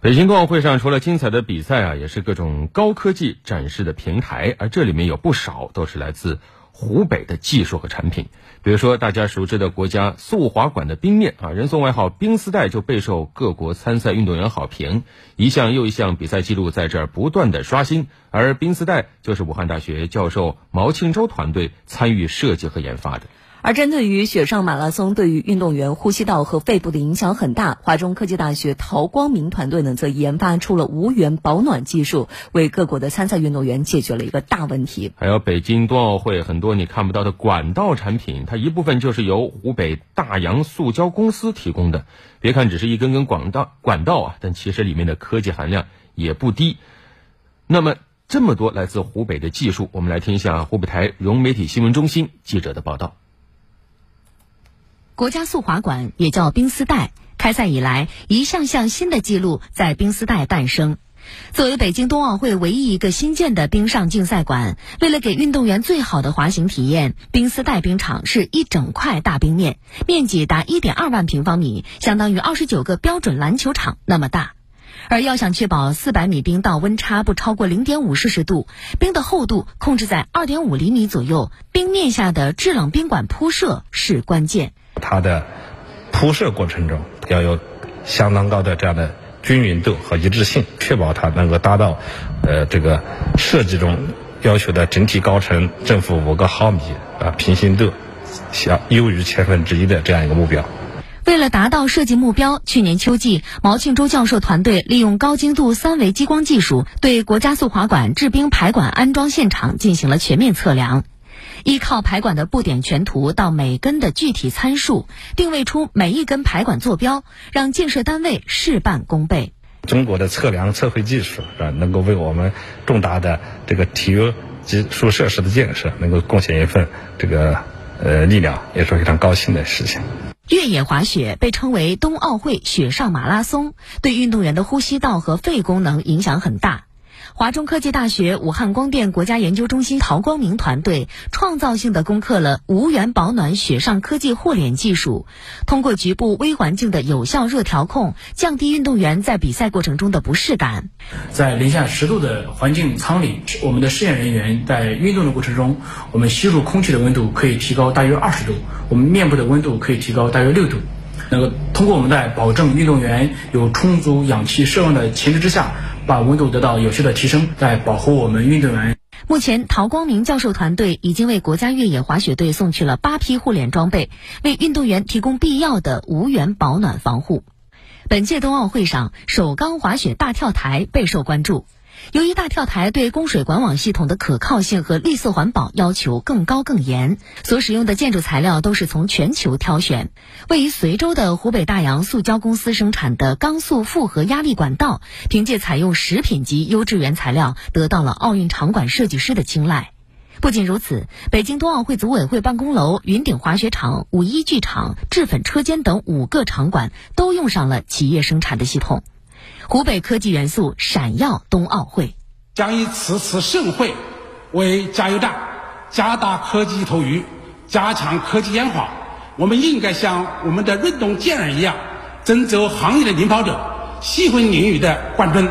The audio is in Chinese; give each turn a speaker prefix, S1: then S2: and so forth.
S1: 北京冬奥会上，除了精彩的比赛啊，也是各种高科技展示的平台，而这里面有不少都是来自湖北的技术和产品。比如说大家熟知的国家速滑馆的冰面啊，人送外号“冰丝带”，就备受各国参赛运动员好评，一项又一项比赛记录在这儿不断的刷新。而冰丝带就是武汉大学教授毛庆洲团队参与设计和研发的。
S2: 而针对于雪上马拉松对于运动员呼吸道和肺部的影响很大，华中科技大学陶光明团队呢，则研发出了无源保暖技术，为各国的参赛运动员解决了一个大问题。
S1: 还有北京冬奥会很多你看不到的管道产品，它一部分就是由湖北大洋塑胶公司提供的。别看只是一根根管道管道啊，但其实里面的科技含量也不低。那么这么多来自湖北的技术，我们来听一下湖北台融媒体新闻中心记者的报道。
S3: 国家速滑馆也叫冰丝带，开赛以来，一项项新的纪录在冰丝带诞生。作为北京冬奥会唯一一个新建的冰上竞赛馆，为了给运动员最好的滑行体验，冰丝带冰场是一整块大冰面，面积达一点二万平方米，相当于二十九个标准篮球场那么大。而要想确保四百米冰道温差不超过零点五摄氏度，冰的厚度控制在二点五厘米左右，冰面下的制冷冰管铺设是关键。
S4: 它的铺设过程中要有相当高的这样的均匀度和一致性，确保它能够达到呃这个设计中要求的整体高程正负五个毫米啊平行度小优于千分之一的这样一个目标。
S3: 为了达到设计目标，去年秋季，毛庆洲教授团队利用高精度三维激光技术，对国家速滑馆制冰排管安装现场进行了全面测量。依靠排管的布点全图到每根的具体参数，定位出每一根排管坐标，让建设单位事半功倍。
S4: 中国的测量测绘技术啊，能够为我们重大的这个体育基础设施的建设，能够贡献一份这个呃力量，也是非常高兴的事情。
S3: 越野滑雪被称为冬奥会雪上马拉松，对运动员的呼吸道和肺功能影响很大。华中科技大学武汉光电国家研究中心陶光明团队创造性的攻克了无源保暖雪上科技护脸技术，通过局部微环境的有效热调控，降低运动员在比赛过程中的不适感。
S5: 在零下十度的环境舱里，我们的试验人员在运动的过程中，我们吸入空气的温度可以提高大约二十度，我们面部的温度可以提高大约六度。那个通过我们在保证运动员有充足氧气摄入的前提之下。把温度得到有效的提升，在保护我们运动员。
S3: 目前，陶光明教授团队已经为国家越野滑雪队送去了八批护脸装备，为运动员提供必要的无源保暖防护。本届冬奥会上，首钢滑雪大跳台备受关注。由于大跳台对供水管网系统的可靠性和绿色环保要求更高更严，所使用的建筑材料都是从全球挑选。位于随州的湖北大洋塑胶公司生产的钢塑复合压力管道，凭借采用食品级优质原材料，得到了奥运场馆设计师的青睐。不仅如此，北京冬奥会组委会办公楼、云顶滑雪场、五一剧场、制粉车间等五个场馆都用上了企业生产的系统。湖北科技元素闪耀冬奥会，
S6: 将以此次盛会为加油站，加大科技投入，加强科技研发。我们应该像我们的运动健儿一样，争做行业的领跑者，细分领域的冠军。